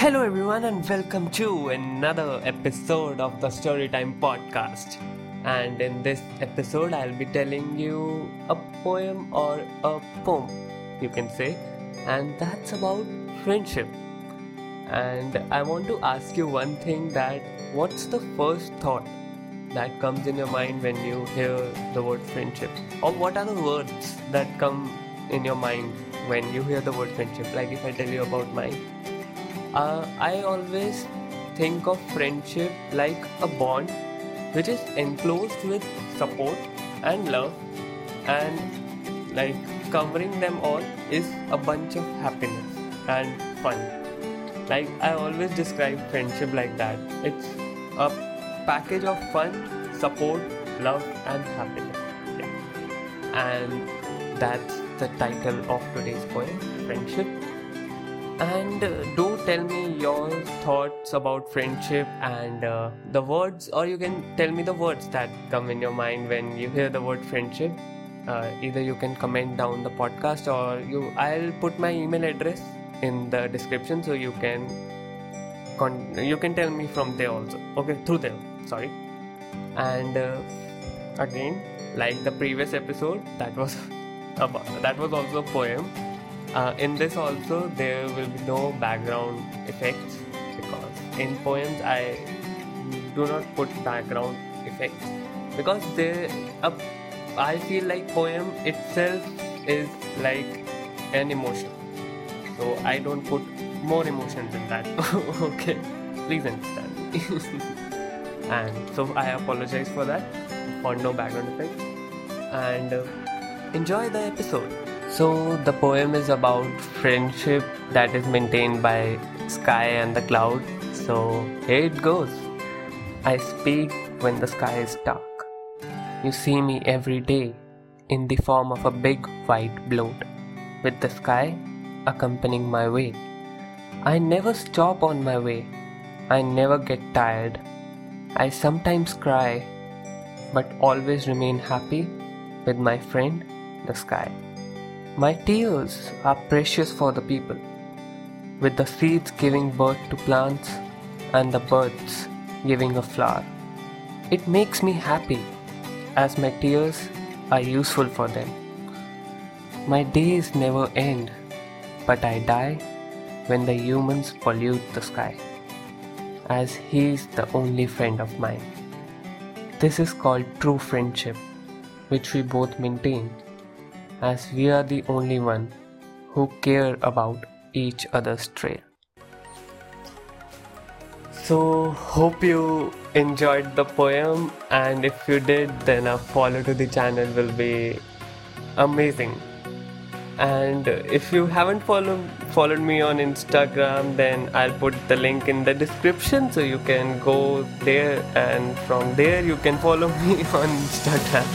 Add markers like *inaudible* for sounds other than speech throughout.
Hello, everyone, and welcome to another episode of the Storytime Podcast. And in this episode, I'll be telling you a poem or a poem, you can say, and that's about friendship. And I want to ask you one thing that what's the first thought that comes in your mind when you hear the word friendship? Or what are the words that come in your mind when you hear the word friendship? Like if I tell you about mine, uh, I always think of friendship like a bond which is enclosed with support and love, and like covering them all is a bunch of happiness and fun. Like I always describe friendship like that. It's a package of fun, support, love, and happiness. Yeah. And that's the title of today's poem, Friendship. And uh, do tell me your thoughts about friendship and uh, the words, or you can tell me the words that come in your mind when you hear the word friendship. Uh, either you can comment down the podcast, or you. I'll put my email address in the description so you can con- you can tell me from there also. Okay, through there. Sorry. And uh, again, like the previous episode, that was *laughs* about, that was also a poem. Uh, in this also there will be no background effects because in poems I do not put background effects because they uh, I feel like poem itself is like an emotion. So I don't put more emotions in that. *laughs* Okay please understand *laughs* and so I apologize for that. For no background effects. And uh, enjoy the episode so the poem is about friendship that is maintained by sky and the cloud. So here it goes. I speak when the sky is dark. You see me every day in the form of a big white bloat, with the sky accompanying my way. I never stop on my way. I never get tired. I sometimes cry, but always remain happy with my friend, the sky. My tears are precious for the people, with the seeds giving birth to plants and the birds giving a flower. It makes me happy as my tears are useful for them. My days never end, but I die when the humans pollute the sky, as he's the only friend of mine. This is called true friendship, which we both maintain as we are the only one who care about each other's trail. So, hope you enjoyed the poem, and if you did, then a follow to the channel will be amazing. And if you haven't followed followed me on Instagram, then I'll put the link in the description so you can go there, and from there you can follow *laughs* me on Instagram.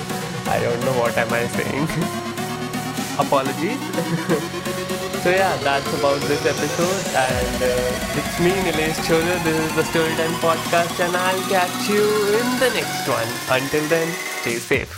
I don't know what am I saying. *laughs* apologies. *laughs* so yeah, that's about this episode, and uh, it's me, Neelu Chojjar. This is the Storytime Podcast, and I'll catch you in the next one. Until then, stay safe.